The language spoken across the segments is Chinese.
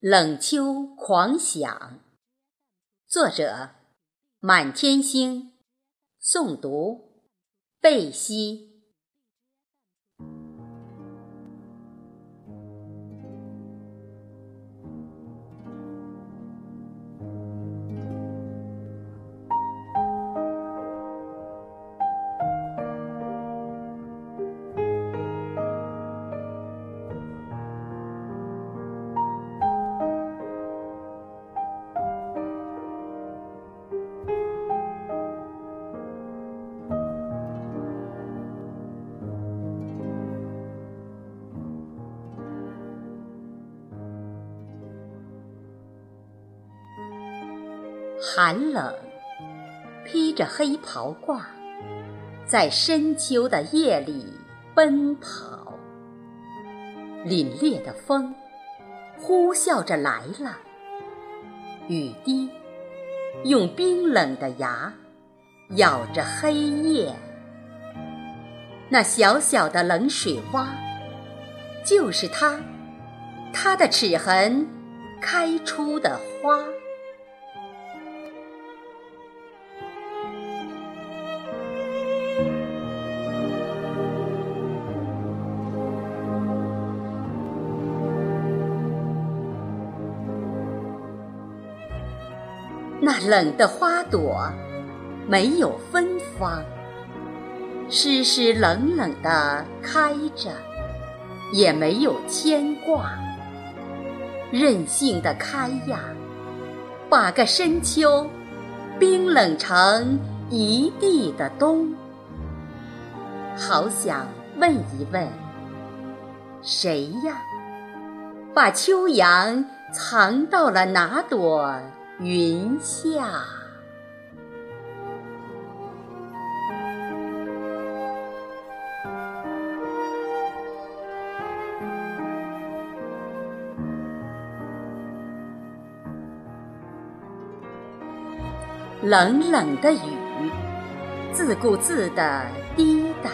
冷秋狂想，作者：满天星，诵读：贝西。寒冷，披着黑袍褂，在深秋的夜里奔跑。凛冽的风呼啸着来了，雨滴用冰冷的牙咬着黑夜。那小小的冷水洼，就是它，它的齿痕开出的花。那冷的花朵没有芬芳，湿湿冷冷的开着，也没有牵挂，任性的开呀，把个深秋冰冷成一地的冬。好想问一问，谁呀，把秋阳藏到了哪朵？云下，冷冷的雨，自顾自地滴答，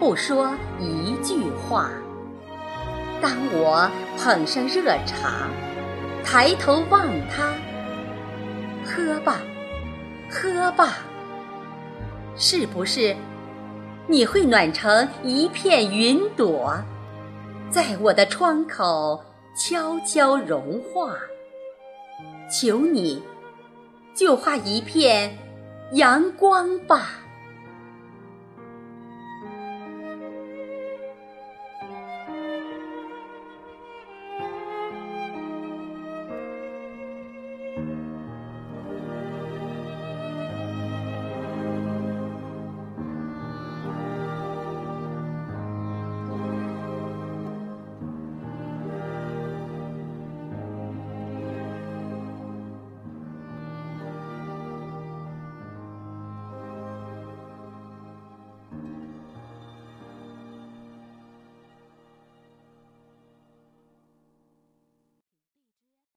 不说一句话。当我捧上热茶，抬头望他。喝吧，喝吧，是不是你会暖成一片云朵，在我的窗口悄悄融化？求你，就化一片阳光吧。